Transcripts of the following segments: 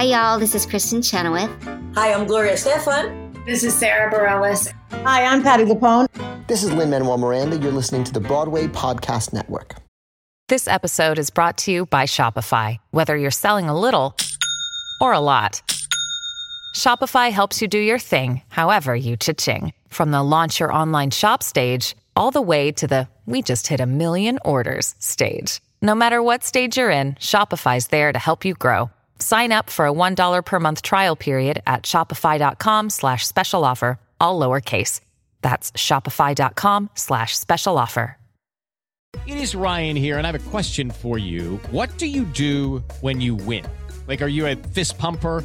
Hi, y'all. This is Kristin Chenoweth. Hi, I'm Gloria Estefan. This is Sara Bareilles. Hi, I'm Patti LuPone. This is Lin Manuel Miranda. You're listening to the Broadway Podcast Network. This episode is brought to you by Shopify. Whether you're selling a little or a lot, Shopify helps you do your thing, however you cha-ching. From the launch your online shop stage, all the way to the we just hit a million orders stage. No matter what stage you're in, Shopify's there to help you grow. Sign up for a $1 per month trial period at shopify.com slash special offer, all lowercase. That's shopify.com slash special offer. It is Ryan here, and I have a question for you. What do you do when you win? Like, are you a fist pumper?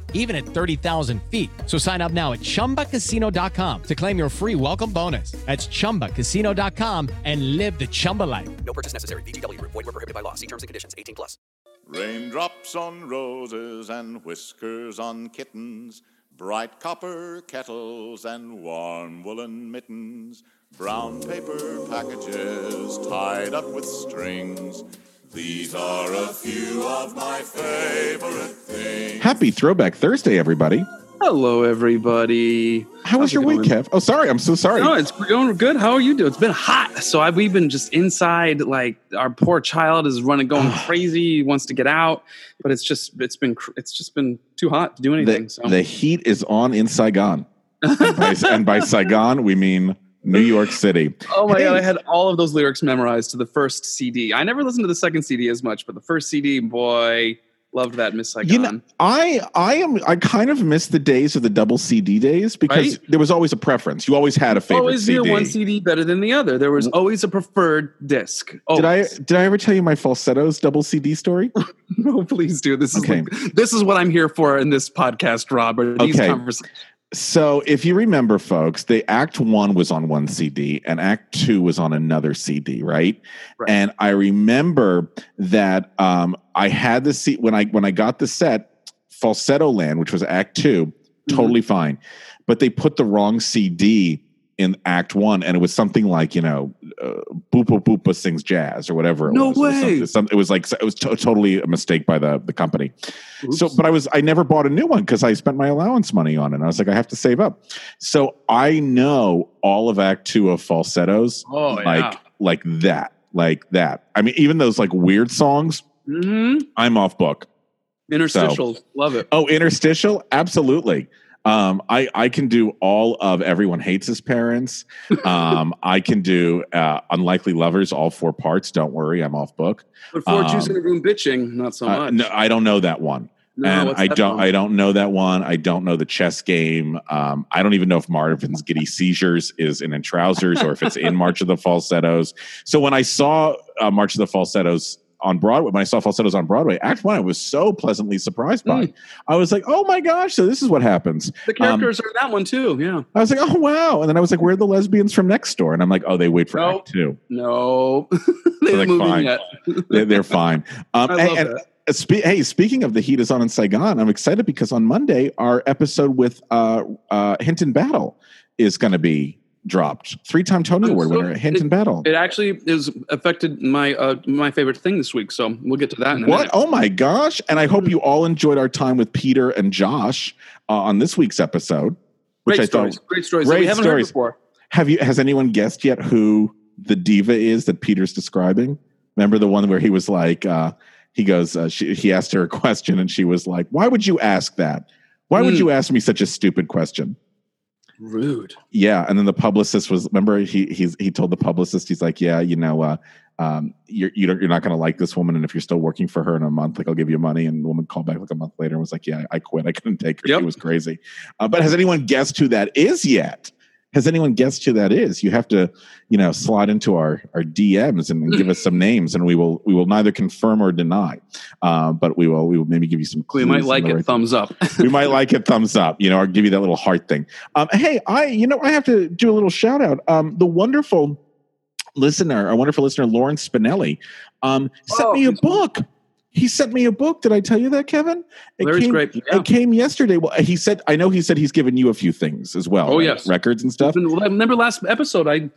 even at 30,000 feet. So sign up now at ChumbaCasino.com to claim your free welcome bonus. That's ChumbaCasino.com and live the Chumba life. No purchase necessary. VGW. Void were prohibited by law. See terms and conditions. 18 plus. Raindrops on roses and whiskers on kittens. Bright copper kettles and warm woolen mittens. Brown paper packages tied up with strings. These are a few of my favorite things. Happy Throwback Thursday, everybody. Hello, everybody. How was your week. Kev? Oh, sorry. I'm so sorry. No, it's going good. How are you doing? It's been hot, so I, we've been just inside. Like our poor child is running, going crazy. He wants to get out, but it's just it's been cr- it's just been too hot to do anything. the, so the heat is on in Saigon. and, by, and by Saigon, we mean New York City. Oh my Hey. god, I had all of those lyrics memorized to the first CD. I never listened to the second CD as much, but the first CD, boy, loved that Miss Saigon. You know, I I am I kind of miss the days of the double CD days because Right? there was always a preference. You always had a favorite always CD. one CD better than the other. There was always a preferred disc. Oh. Did I did I ever tell you my falsettos double CD story? No, please do. This is Okay. like, this is what I'm here for in this podcast, Robert. These Okay. conversations? So, if you remember, folks, the Act One was on one CD and Act Two was on another CD, right? Right. And I remember that um, I had the seat when I when I got the set, Falsetto Land, which was Act 2 Mm-hmm. totally fine, but they put the wrong CD in Act One, and it was something like you know, uh, Boopa Boopa sings jazz or whatever. It No was. It was way. some- it was like it was to- totally a mistake by the the company. So, but I was I never bought a new one because I spent my allowance money on it. And I was like, I have to save up. So I know all of Act Two of falsettos, Oh, like yeah. like that, like that. I mean, even those like weird songs, hmm I'm off book. Interstitials, love it. Oh, interstitial, absolutely. Um, I I can do all of everyone hates his parents. Um, I can do uh, unlikely lovers, all four parts. Don't worry, I'm off book. But for um, choosing a room bitching, not so Uh, much. no, I don't know that one. No, and I don't one? I don't know that one. I don't know the chess game. Um, I don't even know if Marvin's Giddy Seizures is in, in trousers or if it's in March of the Falsettos. So when I saw uh, March of the Falsettos on Broadway, when I saw Falsettos on Broadway, Act One, I was so pleasantly surprised by. Mm. I was like, oh my gosh! So this is what happens. The characters are in that one too. Yeah. I was like, oh wow! And then I was like, where are the lesbians from next door? And I'm like, oh, they wait for Nope. Act Two. No, they They're like, haven't moved in fine. yet. They're, they're fine. Um, I love and- that. hey, speaking of the heat is on in Saigon, I'm excited because on Monday our episode with uh, uh, Hinton Battle is going to be dropped. Three-time Tony Award so- winner Hinton it- Battle. It actually is affected my uh, my favorite thing this week, so we'll get to that in a What? minute. Oh my gosh! And I hope you all enjoyed our time with Peter and Josh uh, on this week's episode, which Great I stories. thought. Great stories that great we haven't stories. heard before. Have you? Has anyone guessed yet who the diva is that Peter's describing? Remember the one where he was like, uh, he goes, uh, she, he asked her a question, and she was like, "Why would you ask that? Why would Hmm. you ask me such a stupid question?" Rude. Yeah, and then the publicist was remember he he's he told the publicist he's like, yeah, you know, uh, um, you're you don't, you're not going to like this woman, and if you're still working for her in a month, like I'll give you money. And the woman called back like a month later and was like, "Yeah, I quit. I couldn't take her. Yep. She was crazy." Uh, but has anyone guessed who that is yet? Has anyone guessed who that is? You have to, you know, slide into our our DMs and, give us some names, and we will we will neither confirm or deny. Uh, but we will we will maybe give you some. We might like it. right- Thumbs up. we might like it thumbs up you know or give you that little heart thing um hey i you know i have to do a little shout out um the wonderful listener our wonderful listener lauren spinelli um sent Oh, me a book he sent me a book did i tell you that kevin it Larry's came, great. Yeah. it came yesterday well he said i know he said he's given you a few things as well Oh, right? yes. records and stuff Well, I remember last episode I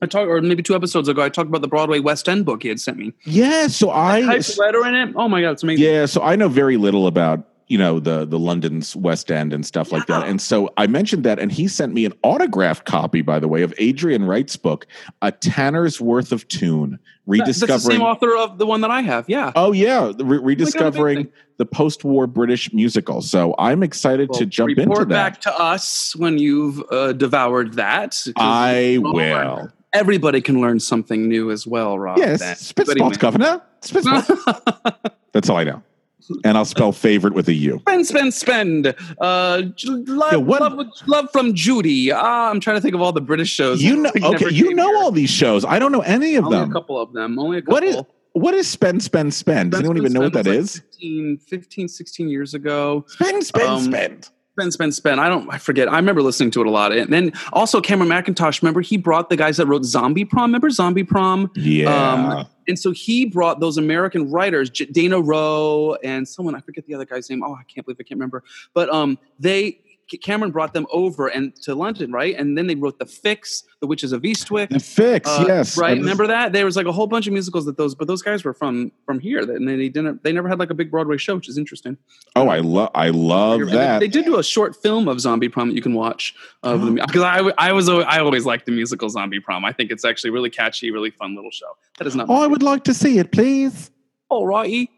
I talked or maybe two episodes ago I talked about the Broadway West End book he had sent me. yeah so i Typewriter in it. Oh my god, it's amazing. Yeah, so I know very little about you know the the London's West End and stuff like that, and so I mentioned that, and he sent me an autographed copy, by the way, of Adrian Wright's book, A Tanner's Worth of Tune, That- That's the same rediscovering. author of the one that I have. Yeah. Oh yeah, re- rediscovering amazing. the post-war British musical. So I'm excited to jump report into that. back to us when you've uh, devoured that. I Oh, will. Everybody can learn something new as well, Rob. Yes, then. spit Anyway. spots, governor. Spit spots. That's all I know, and I'll spell favorite with a U. Spend, spend, spend. Uh, love, Yeah, love, love from Judy. Ah, I'm trying to think of all the British shows. You know, okay, you know here. all these shows. I don't know any of Only them. a couple of them. Only a couple. What is what is spend spend spend? Does Spend, anyone even Spend, know what that Spend was is? like 15, 15, 16 years ago. Spend spend Um, spend. Spend, spend, spend. I don't. I forget. I remember listening to it a lot. And then also Cameron Mackintosh. Remember, he brought the guys that wrote Zombie Prom. Remember Zombie Prom? Yeah. Um, and so he brought those American writers, J- Dana Rowe and someone I forget the other guy's name. Oh, I can't believe I can't remember. But um, they Cameron brought them over and to London, right? And then they wrote The Fix, The Witches of Eastwick. the fix, Uh, yes. right. And- Remember that there was like a whole bunch of musicals that those, but those guys were from from here, and they didn't. They never had like a big Broadway show, which is interesting. Oh, I love I love that. They, they did do a short film of Zombie Prom that you can watch of the because I I was I always liked the musical Zombie Prom. I think it's actually really catchy, really fun little show. That is not. oh, I would like to see it, please. All righty.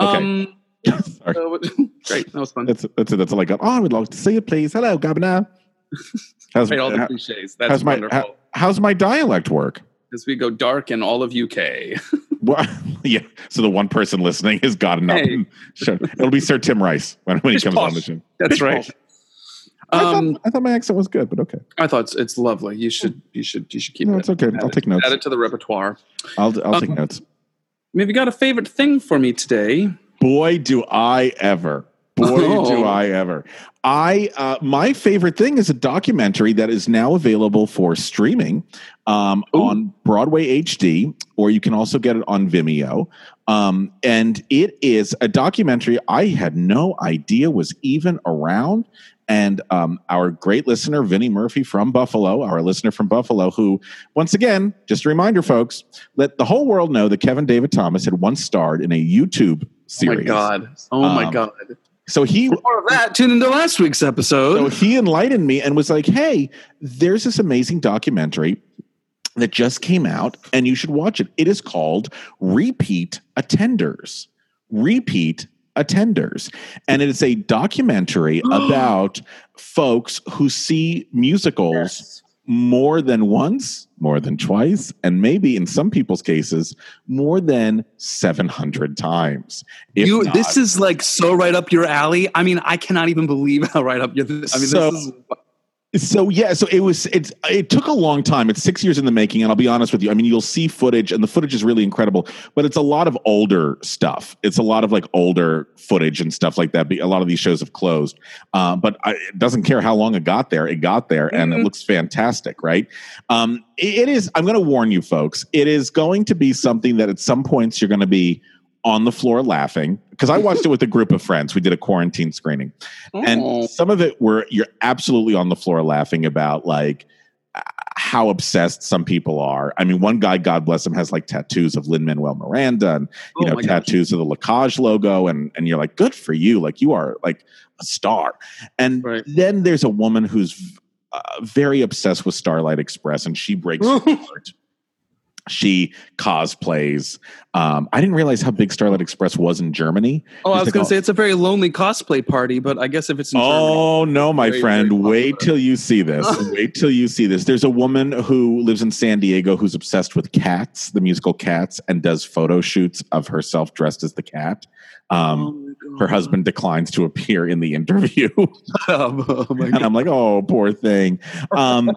Okay. Um, Sorry. so- great. That was fun. That's that's it. That's all I got. Oh, I would like to see it, please. Hello, Governor. How's, Right, all the cliches. That's how's my wonderful. how- how's my dialect work? As we go dark in all of UK. Well, yeah. So the one person listening has gotten up. Hey. Sure. It'll be Sir Tim Rice when, when he comes on the show. That's Bish right. posh. I, Um, thought, I thought my accent was good, but okay. I thought it's, it's lovely. You should you should you should keep No, it. it's okay. Add I'll it- take notes. Add it to the repertoire. I'll I'll take Um, notes. Maybe you got a favorite thing for me today. Boy, do I ever. Boy, do Oh. I ever. I uh, my favorite thing is a documentary that is now available for streaming um, on Broadway HD, or you can also get it on Vimeo. Um, and it is a documentary I had no idea was even around. And um, our great listener, Vinnie Murphy from Buffalo, our listener from Buffalo, who, once again, just a reminder, folks, let the whole world know that Kevin David Thomas had once starred in a YouTube Oh my god! Oh my Um, god! So he For more of that, tune into last week's episode. so he enlightened me and was like, "Hey, there's this amazing documentary that just came out, and you should watch it. It is called Repeat Attenders. Repeat Attenders, and it is a documentary about folks who see musicals more than once, more than twice, and maybe in some people's cases, more than 700 times. You, not- this is like so right up your alley. I mean, I cannot even believe how right up your. I mean, So- this is So yeah, so it was it's it took a long time. It's 6 years in the making and I'll be honest with you. I mean, you'll see footage and the footage is really incredible, but it's a lot of older stuff. It's a lot of like older footage and stuff like that. A lot of these shows have closed. Uh, but I, it doesn't care how long it got there. It got there and it Mhm. looks fantastic, right? Um it- it is I'm going to warn you folks. It is going to be something that at some points you're going to be on the floor laughing because I watched it with a group of friends. We did a quarantine screening and Oh. some of it were you're absolutely on the floor laughing about like uh, how obsessed some people are. I mean, one guy, God bless him, has like tattoos of Lin Manuel Miranda and you Oh know my gosh. tattoos of the La Cage logo, and and you're like, good for you, like you are like a star. And Right. then there's a woman who's uh, very obsessed with Starlight Express, and she breaks your heart. She cosplays. Um, I didn't realize how big Starlight Express was in Germany. Oh, I was going to say it's a very lonely cosplay party, but I guess if it's in Germany, Oh no, my Very, friend! very Wait till you see this. Wait till you see this. There's a woman who lives in San Diego who's obsessed with cats, the musical Cats, and does photo shoots of herself dressed as the cat. Um, Oh. Her husband declines to appear in the interview, oh my and I'm like, "Oh, poor thing." Um,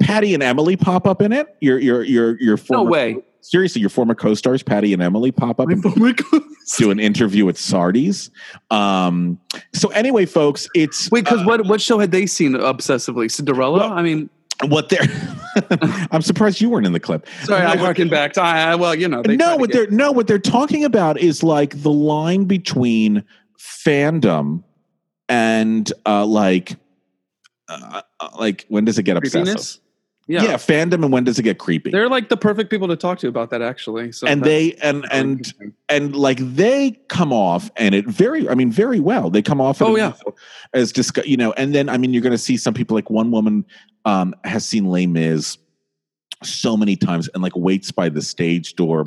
Patty and Emily pop up in it. Your your your your No way. Seriously, your former co-stars Patty and Emily pop up. and Oh do an interview with Sardi's. Um, so anyway, folks, it's Wait, because uh, what what show had they seen obsessively? Cinderella. Well, I mean, what they're. I'm surprised you weren't in the clip. sorry, I'm harken back to. I, well, you know, no, what they're no, what they're talking about is like the line between fandom and uh, like, uh, uh, like when does it get obsessive? creepiness. Yeah. Yeah. fandom and when does it get creepy? they're like the perfect people to talk to about that, actually. So and they and and and like they come off and it very i mean very well they come off Oh, yeah. as just you know and then i mean you're going to see some people like one woman um has seen Les Mis so many times and like waits by the stage door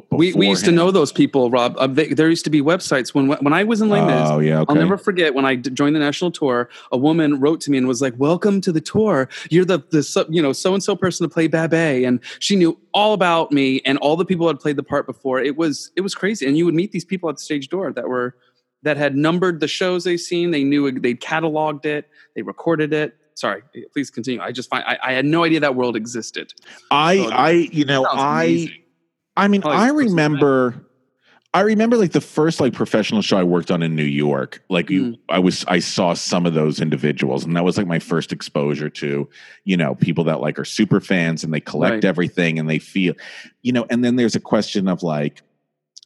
b- we, we used to know those people, Rob. Uh, they, there used to be websites when when I was in Les Mis. oh yeah okay. I'll never forget when I d- joined the national tour. A woman wrote to me and was like, "Welcome to the tour. You're the the so- you know so and so person to play Babet," and she knew all about me and all the people who had played the part before. It was it was crazy, and you would meet these people at the stage door that were that had numbered the shows they've seen. They knew they'd cataloged it. They recorded it. Sorry, please continue. I just find I, I had no idea that world existed. i So i you know i amazing. I mean Probably i remember I remember like the first like professional show I worked on in New York. Like Mm. you, I was, I saw some of those individuals, and that was like my first exposure to, you know, people that like are super fans and they collect Right. everything and they feel, you know. And then there's a question of like,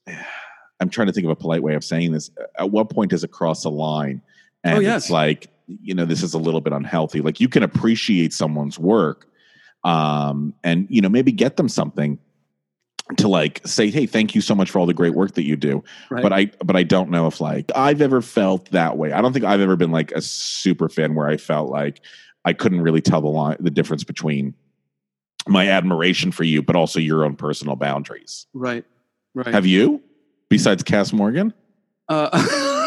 I'm trying to think of a polite way of saying this. At what point does it cross a line? And Oh, yes. it's like, you know, this is a little bit unhealthy. Like you can appreciate someone's work, um, and you know, maybe get them something to like say, hey, thank you so much for all the great work that you do. Right. But I but I don't know if like I've ever felt that way. I don't think I've ever been like a super fan where I felt like I couldn't really tell the line the difference between my admiration for you, but also your own personal boundaries. right, right. Have you? Besides Cass Morgan? Uh,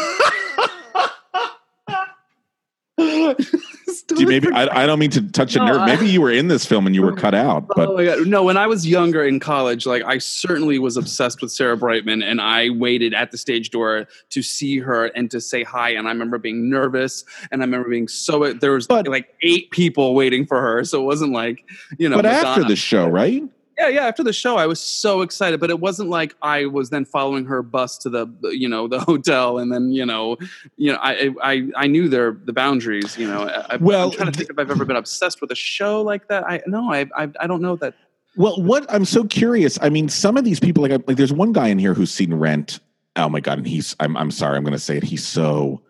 Do you maybe I, I don't mean to touch a No, nerve. Maybe you were in this film and you were cut out, oh but god! No, when I was younger in college, like I certainly was obsessed with Sarah Brightman, and I waited at the stage door to see her and to say hi. And I remember being nervous, and I remember being so there was But- like eight people waiting for her, so it wasn't like you know. but after the show, right? Yeah, yeah, after the show, I was so excited, but it wasn't like I was then following her bus to the you know the hotel, and then you know, you know, I I I knew their the boundaries. You know, I, Well, I'm trying to think if I've ever been obsessed with a show like that. I no, I I, I don't know that. Well, what I'm so curious. I mean, some of these people, like, like there's one guy in here who's seen Rent. Oh my god, and he's I'm I'm sorry, I'm going to say it. He's so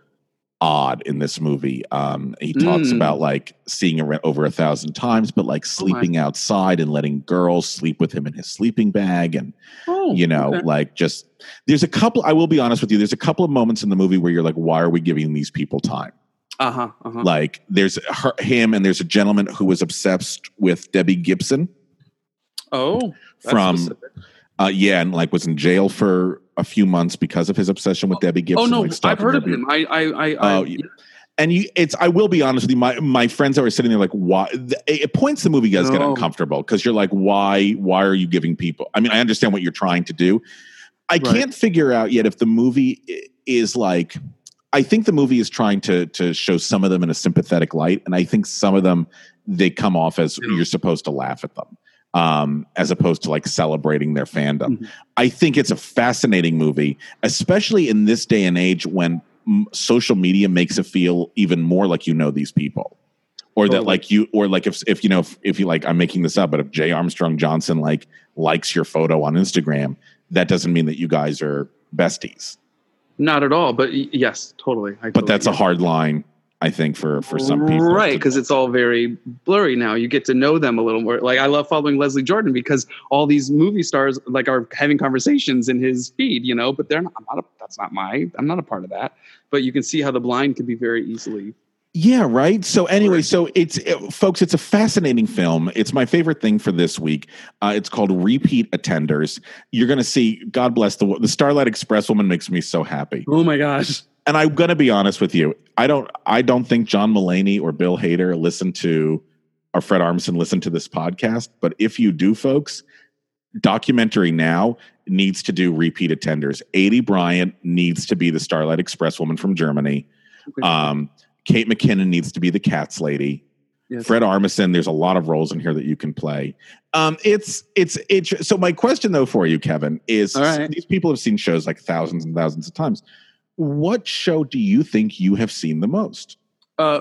odd in this movie. Um, he talks Mm. about like seeing a rent over a thousand times, but like Oh sleeping outside and letting girls sleep with him in his sleeping bag, and Oh, you know, okay. like just there's a couple. I will be honest with you. There's a couple of moments in the movie where you're like, why are we giving these people time? uh huh, uh huh. Like there's her, him and there's a gentleman who was obsessed with Debbie Gibson. Oh, from-. Uh, yeah, and like was in jail for a few months because of his obsession with Debbie Gibson. Oh no, like, I've heard of him. I I I. Oh, I yeah. And you, it's. I will be honest with you. My my friends that were sitting there like, why? th- It points the movie guys get uncomfortable because you're like, why? Why are you giving people? I mean, I understand what you're trying to do. I Right. can't figure out yet if the movie is like. I think the movie is trying to to show some of them in a sympathetic light, and I think some of them they come off as Yeah. you're supposed to laugh at them, um, as opposed to like celebrating their fandom. Mhm. I think it's a fascinating movie, especially in this day and age when mm, social media makes it feel even more like you know these people. Or that like you, or like if if you know if, if you like, I'm making this up, but if Jay Armstrong Johnson like likes your photo on Instagram, that doesn't mean that you guys are besties. Not at all, but yes, totally. I But totally that's a hard line, I think, for for some people. right? Because it's all very blurry now. You get to know them a little more. Like I love following Leslie Jordan because all these movie stars like are having conversations in his feed, you know. But they're not. I'm not a, that's not my. I'm not a part of that. But you can see how the blind can be very easily. Yeah, right. So anyway, so it's it, folks, it's a fascinating film. It's my favorite thing for this week. Uh, it's called Repeat Attenders. You're going to see. God bless the the Starlight Express woman makes me so happy. Oh my gosh. And I'm going to be honest with you. I don't. I don't think John Mulaney or Bill Hader listen to or Fred Armisen listen to this podcast. But if you do, folks, documentary now needs to do repeat attenders. Aidy Bryant needs to be the Starlight Express woman from Germany. Um, Kate McKinnon needs to be the Cats lady. Yes. Fred Armisen, there's a lot of roles in here that you can play. Um, it's it's it's so my question though for you, Kevin, is right. these people have seen shows like thousands and thousands of times. What show do you think you have seen the most? Uh,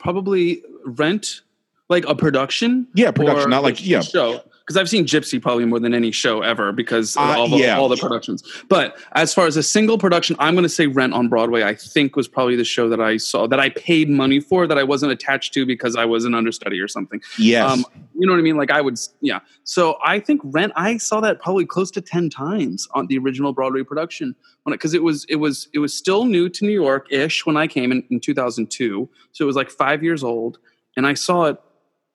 probably Rent, like a production. Yeah, production, not like- yeah. show. Because I've seen Gypsy probably more than any show ever because of Uh, all, the, yeah. all the productions. But as far as a single production, I'm going to say Rent on Broadway. I think was probably the show that I saw that I paid money for that I wasn't attached to because I was an understudy or something. Yes. Um, you know what I mean? Like I would, yeah. So I think Rent. I saw that probably close to ten times on the original Broadway production because it, was it was it was still new to New York ish when I came in in 2002. So it was like five years old, and I saw it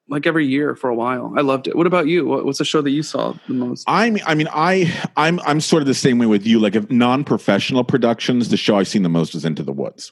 like every year for a while. I loved it. What about you? What's the show that you saw the most? I'm I mean I I'm I'm sort of the same way with you. Like if non-professional productions, the show I've seen the most is Into the Woods.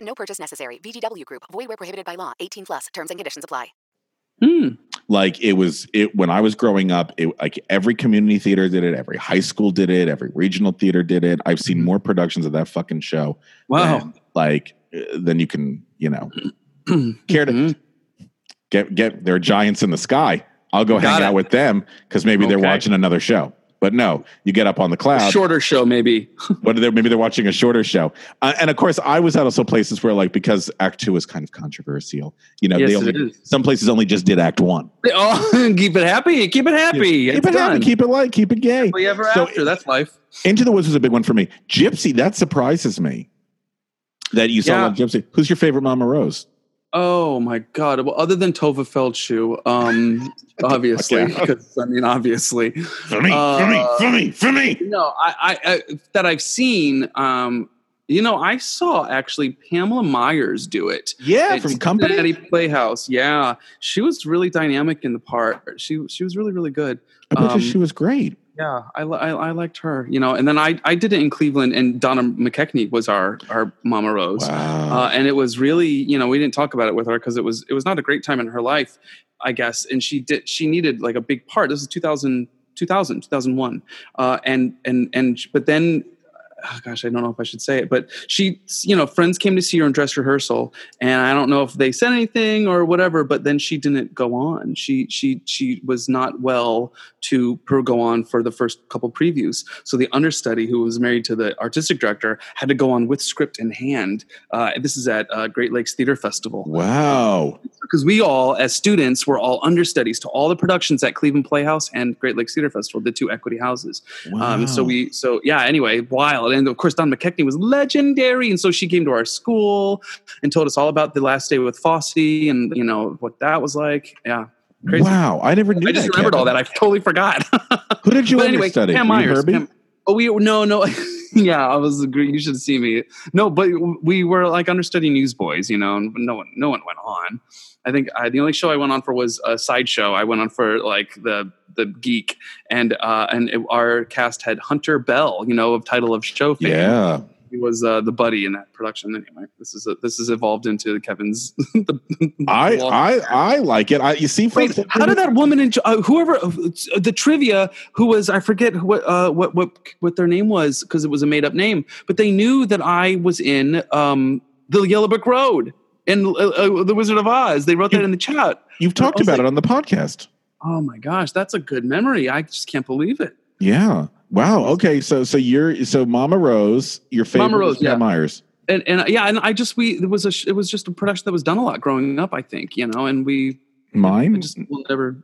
No purchase necessary. VGW Group. Void where prohibited by law. 18 plus. Terms and conditions apply. Hmm. Like it was it when I was growing up, it like every community theater did it, every high school did it, every regional theater did it. I've seen more productions of that fucking show. Wow. than, like then you can, you know, care to get get there are giants in the sky. I'll go hang Got out with them because maybe they're watching another show. But no, you get up on the cloud. Shorter show, maybe. what are they? Maybe they're watching a shorter show. Uh, and of course, I was at also places where, like, because Act Two is kind of controversial. You know, Yes, they only is. some places only just did Act One. Oh, keep it happy. Keep it happy. Keep It's it happy. Keep it light. Keep it gay. Happily ever So- after. That's life. Into the Woods was a big one for me. Gypsy, that surprises me that you saw Yeah. Gypsy. Who's your favorite Mama Rose? Oh my god! Well, other than Tovah Feldshuh, um, obviously, Okay. 'cause, I mean, obviously, For me, for me, for me, for me. No, I, I, I that I've seen. Um, you know, I saw actually Pamela Myers do it. Yeah, at from Company? Cincinnati Playhouse. Yeah, she was really dynamic in the part. She she was really really good. I bet Um, you she was great. Yeah, I, I I liked her. You know, and then I I did it in Cleveland, and Donna McKechnie was our our Mama Rose. Wow. Uh, and it was really, you know, we didn't talk about it with her because it was it was not a great time in her life, I guess. And she did she needed like a big part. This is 2000, 2000 2001. Uh, and and and but then. Oh gosh, I don't know if I should say it, but she, you know, friends came to see her in dress rehearsal, and I don't know if they said anything or whatever. But then she didn't go on. She she she was not well to per go on for the first couple previews. So the understudy, who was married to the artistic director, had to go on with script in hand. Uh, this is at uh, Great Lakes Theater Festival Wow. because we all, as students, were all understudies to all the productions at Cleveland Playhouse and Great Lakes Theater Festival, the two equity houses. Um, so we, so yeah. Anyway, wild, and of course, Don McKechnie was legendary, and so she came to our school and told us all about the last day with Fosse and you know what that was like. Yeah, crazy. Wow. I never knew I just that, remembered all that. I totally forgot. Who did you But anyway, understudy? Pam Myers. Oh, we no, no. yeah, I was. You should see me. No, but we were like understudy newsboys, you know, and no one, no one went on. I think I, the only show I went on for was a sideshow. I went on for like the the geek, and uh, and it, our cast had Hunter Bell, you know, of title of show fame. Yeah. He was uh, the buddy in that production. Anyway, this is a, this has evolved into Kevin's. the, I I I like it. I you see, Wait, how did that woman in uh, whoever uh, the trivia who was I forget what uh, what what what their name was because it was a made up name, but they knew that I was in um, the Yellow Brick Road and uh, uh, the Wizard of Oz. They wrote that in the chat. You've talked about like, it on the podcast. Oh my gosh, that's a good memory. I just can't believe it. Yeah. Wow. Okay. So so you're so Mama Rose, your favorite Mama Rose, yeah. Myers. And and yeah, and I just we it was a it was just a production that was done a lot growing up. I think you know, and we Mine. just will never.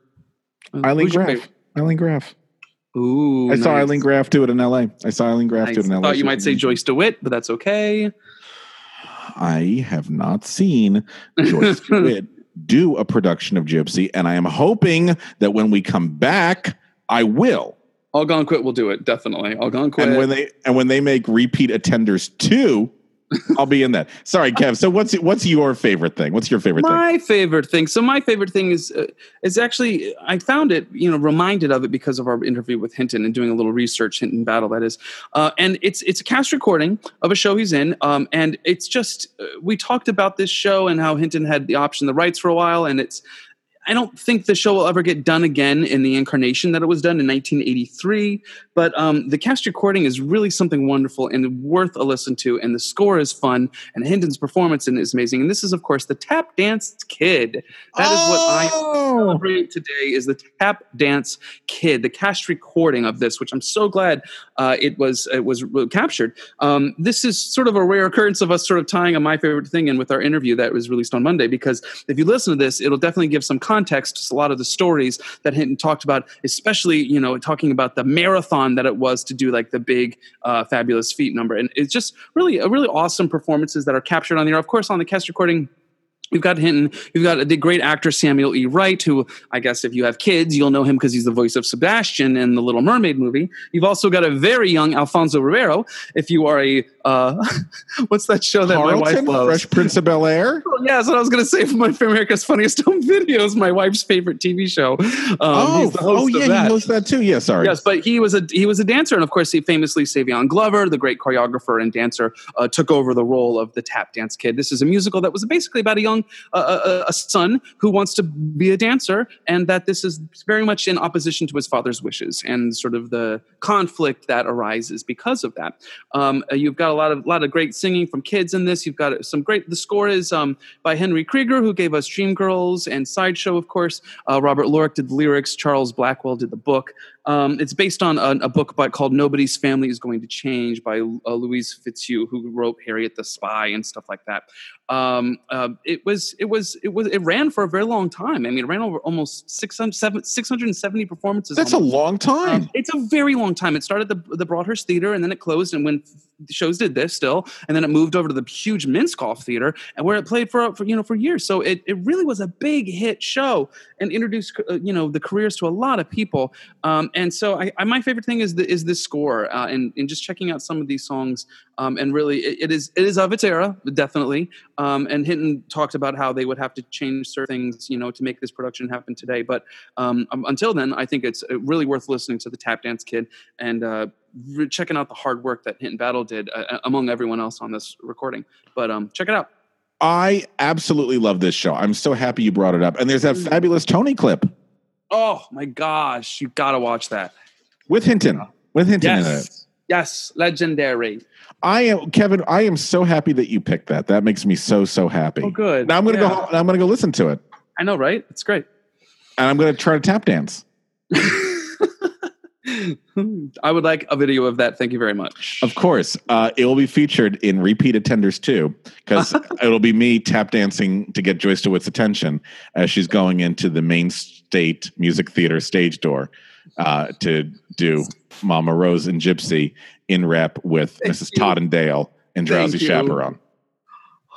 uh, Ilene Graff. Ilene Graff. Ooh, I saw nice. Ilene Graff do it in L.A. I saw Ilene Graff do it in I L.A. thought you might say. Joyce DeWitt, but that's okay. I have not seen Joyce DeWitt do a production of Gypsy, and I am hoping that when we come back, I will. Ogunquit will do it definitely. Ogunquit. And when they and when they make repeat attenders two, I'll be in that. Sorry, Kev. So what's what's your favorite thing? What's your favorite thing? my favorite thing. So my favorite thing is uh, is actually I found it, you know, reminded of it because of our interview with Hinton and doing a little research, Hinton Battle that is, uh, and it's it's a cast recording of a show he's in, um, and it's just uh, we talked about this show and how Hinton had the option, the rights for a while, and it's. I don't think the show will ever get done again in the incarnation that it was done in 1983. But um, the cast recording is really something wonderful and worth a listen to. And the score is fun. And Hinton's performance in it is amazing. And this is, of course, the Tap Dance Kid. That is what I celebrate today. Is the Tap Dance Kid, the cast recording of this, which I'm so glad uh, it was it was captured. Um, this is sort of a rare occurrence of us sort of tying a my favorite thing in with our interview that was released on Monday. Because if you listen to this, it'll definitely give some context to a lot of the stories that Hinton talked about, especially you know talking about the marathon that it was to do like the big uh, fabulous feet number, and it's just really a really awesome performances that are captured on there. Of course, on the cast recording. You've got Hinton. You've got the great actor Samuel E. Wright, who I guess if you have kids, you'll know him because he's the voice of Sebastian in the Little Mermaid movie. You've also got a very young Alfonso Ribeiro. If you are a uh, what's that show that my wife loves? Fresh Prince of Bel Air. Oh, yeah, that's what I was going to say for my America's Funniest Home Videos, my wife's favorite TV show. Um, oh, he's the host oh yeah, he knows that too. Yeah, sorry. Yes, but he was a he was a dancer, and of course, he famously Savion Glover, the great choreographer and dancer, uh, took over the role of the tap dance kid. This is a musical that was basically about a young uh, a, son who wants to be a dancer, and that this is very much in opposition to his father's wishes, and sort of the conflict that arises because of that. Um, uh, you've got a lot of lot of great singing from kids in this. You've got some great. The score is um, by Henry Krieger, who gave us Dreamgirls and Sideshow, of course. Uh, Robert Lorick did the lyrics. Charles Blackwell did the book. Um, it's based on a, a book by, called Nobody's Family is Going to Change by uh, Louise Fitzhugh, who wrote Harriet the Spy and stuff like that. Um, uh, it was it was it was it ran for a very long time. I mean, it ran over almost 600, seven- 670 performances. That's a long time. Um, it's a very long time. It started at the the Broadhurst Theater, and then it closed. And when the shows did this still, and then it moved over to the huge Minskoff Theater, and where it played for, for you know for years. So it, it really was a big hit show and introduced uh, you know the careers to a lot of people. Um, and so I, I, my favorite thing is the is this score uh, and and just checking out some of these songs. Um, and really, it, it is it is of its era, definitely. Um, and Hinton talked about how they would have to change certain things, you know, to make this production happen today. But um, until then, I think it's uh, really worth listening to the Tap Dance Kid and uh, re- checking out the hard work that Hinton Battle did uh, among everyone else on this recording. But um, check it out. I absolutely love this show. I'm so happy you brought it up. And there's that Mm. fabulous Tony clip Oh my gosh, you gotta watch that. with Hinton. With Hinton in it. Yes, yes, legendary. I am Kevin. I am so happy that you picked that. That makes me so so happy. Oh, good. Now I'm gonna Yeah. go. home I'm gonna go listen to it, I know, right? It's great. and I'm gonna try to tap dance. I would like a video of that. Thank you very much. Of course, uh, it will be featured in Repeat Attenders too, because it'll be me tap dancing to get Joyce DeWitt's attention as she's going into the Maine State Music Theater stage door uh, to do Mama Rose and Gypsy in rep with Mrs. Todd and Dale and Thank Drowsy you. Chaperone.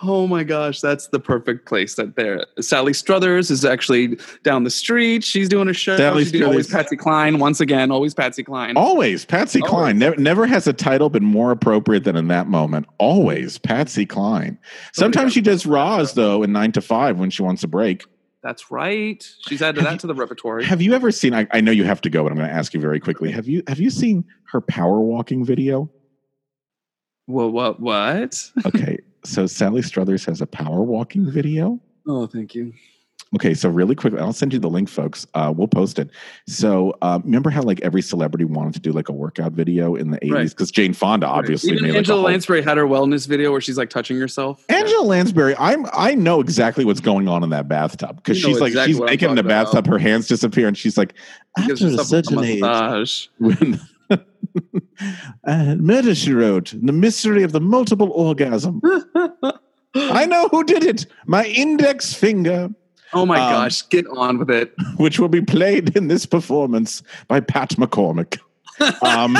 Oh my gosh, that's the perfect place that there. Sally Struthers is actually down the street. She's doing a show. Sally She's doing always Patsy Cline once again. Always Patsy Cline. Always Patsy Always. Cline. Never, never has a title been more appropriate than in that moment. Always Patsy Cline. Sometimes she does Raws though in nine to five when she wants a break. That's right. She's added that to the repertory. Have you ever seen? I, I know you have to go, but I'm going to ask you very quickly. Have you have you seen her power walking video? Well, what? What? Okay, so Sally Struthers has a power walking video. Oh, thank you. Okay, so really quick, I'll send you the link, folks. Uh, we'll post it. So uh, remember how like every celebrity wanted to do like a workout video in the eighties Right. because Jane Fonda obviously Even made like, Angela whole- Lansbury had her wellness video where she's like touching herself. Angela Lansbury, I'm I know exactly what's going on in that bathtub because she's like exactly she's what I'm the talking about. bathtub, her hands disappear, and she's like, after a herself a age, massage. when uh, murder she wrote, the mystery of the multiple orgasm. I know who did it. My index finger. Oh my Um, gosh, get on with it. which will be played in this performance by Pat McCormick. Um,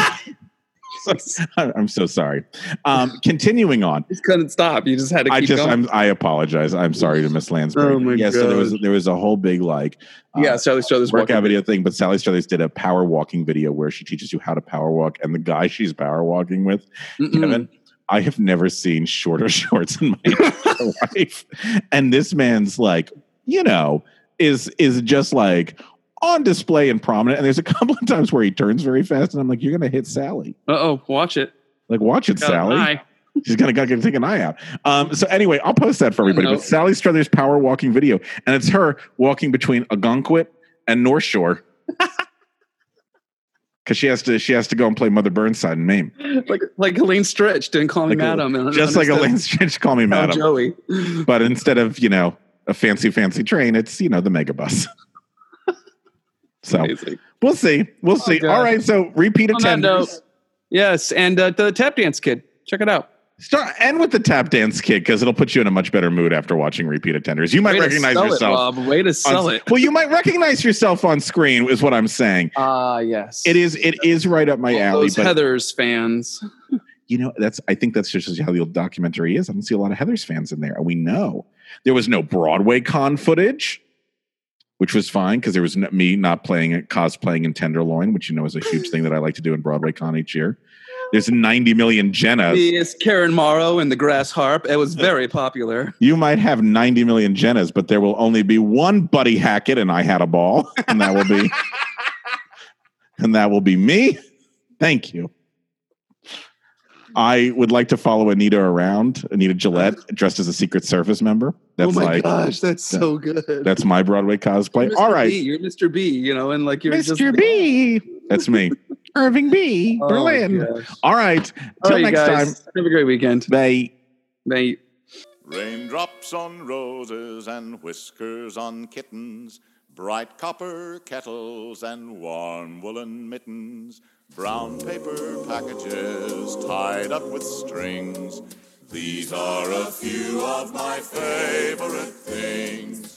I- I'm so sorry. Um, continuing on, Just couldn't stop. You just had to I just I apologize. I'm sorry to Miss Lansbury. Oh my yeah, so there was there was a whole big like uh, yeah, Sally Struthers workout walking- video thing, but Sally Struthers did a power walking video where she teaches you how to power walk, and the guy she's power walking with, Mm-mm. Kevin. I have never seen shorter shorts in my life, and this man's like, you know, is is just like on display and prominent. And there's a couple of times where he turns very fast, and I'm like, you're gonna hit Sally. Uh oh, watch it. Like, watch it, Sally. She's gonna gotta take an eye out. Um, so anyway, I'll post that for everybody. But Sally Struthers power walking video, and it's her walking between Ogunquit and North Shore. Because she has to she has to go and play Mother Burnside in Maine. Like like Elaine Stritch didn't call me Like, madam. just like Elaine Stritch call me madam. Joey. But instead of, you know, a fancy, fancy train, it's you know, the megabus. So Amazing. we'll see. We'll see. God. All right. So repeat On attenders. Yes, and uh, the tap dance kid. Check it out. Start end with the tap dance kid because it'll put you in a much better mood after watching repeat attenders. You might Way to recognize sell it, yourself. Way to on- sell it. Well, you might recognize yourself on screen, is what I'm saying. Ah, yes. It is. It is right up my All alley. Those But Heather's fans. you know, that's. I think that's just how the old documentary is. I don't see a lot of Heather's fans in there, and we know there was no Broadway con footage, which was fine because there was me not playing it, cosplaying in Tenderloin, which you know is a huge thing that I like to do in Broadway con each year. There's 90 million Jennas. Yes, Karen Morrow and the Grass Harp. It was very popular. You might have 90 million Jennas, but there will only be one Buddy Hackett, and I had a ball, and that will be, and that will be me. Thank you. I would like to follow Anita around, Anita Gillette, dressed as a Secret Service member. That's oh my like gosh, that's so good. that's my Broadway cosplay. You're Mr. right, B. You're Mr. B, you know, and like you're just Mr. B. That's me, Irving B. Oh, Berlin. gosh. All right, All till right, next guys. time. Have a great weekend. Bye. Bye. Raindrops on roses and whiskers on kittens, bright copper kettles and warm woolen mittens, brown paper packages tied up with strings. These are a few of my favorite things.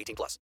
18 plus.